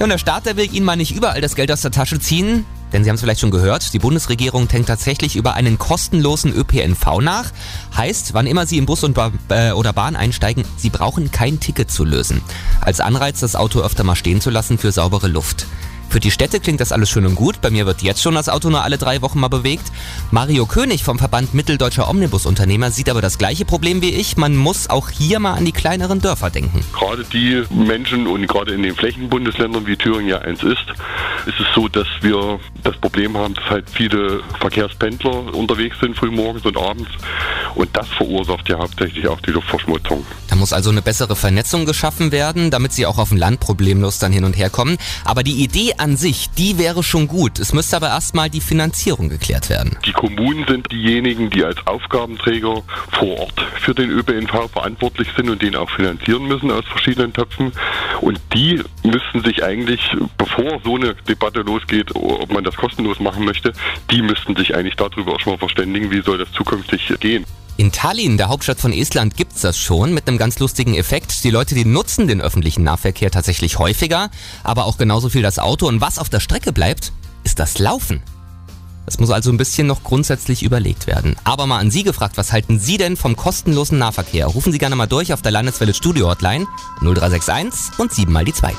Ja, und der Staat, der will Ihnen mal nicht überall das Geld aus der Tasche ziehen. Denn Sie haben es vielleicht schon gehört, die Bundesregierung denkt tatsächlich über einen kostenlosen ÖPNV nach. Heißt, wann immer Sie im Bus und ba äh, oder Bahn einsteigen, Sie brauchen kein Ticket zu lösen. Als Anreiz, das Auto öfter mal stehen zu lassen für saubere Luft. Für die Städte klingt das alles schön und gut. Bei mir wird jetzt schon das Auto nur alle drei Wochen mal bewegt. Mario König vom Verband Mitteldeutscher Omnibusunternehmer sieht aber das gleiche Problem wie ich. Man muss auch hier mal an die kleineren Dörfer denken. Gerade die Menschen und gerade in den Flächenbundesländern wie Thüringen ja eins ist, ist es so, dass wir das Problem haben, dass halt viele Verkehrspendler unterwegs sind frühmorgens und abends und das verursacht ja hauptsächlich auch die Luftverschmutzung. Da muss also eine bessere Vernetzung geschaffen werden, damit sie auch auf dem Land problemlos dann hin und her kommen. Aber die Idee an sich, die wäre schon gut. Es müsste aber erstmal die Finanzierung geklärt werden. Die Kommunen sind diejenigen, die als Aufgabenträger vor Ort für den ÖPNV verantwortlich sind und den auch finanzieren müssen aus verschiedenen Töpfen. Und die müssten sich eigentlich, bevor so eine Debatte losgeht, ob man das kostenlos machen möchte, die müssten sich eigentlich darüber auch schon mal verständigen, wie soll das zukünftig gehen. In Tallinn, der Hauptstadt von Estland, gibt's das schon mit einem ganz lustigen Effekt. Die Leute, die nutzen den öffentlichen Nahverkehr tatsächlich häufiger, aber auch genauso viel das Auto. Und was auf der Strecke bleibt, ist das Laufen. Das muss also ein bisschen noch grundsätzlich überlegt werden. Aber mal an Sie gefragt, was halten Sie denn vom kostenlosen Nahverkehr? Rufen Sie gerne mal durch auf der Landeswelle Studio Hotline 0361 und 7 mal die 2.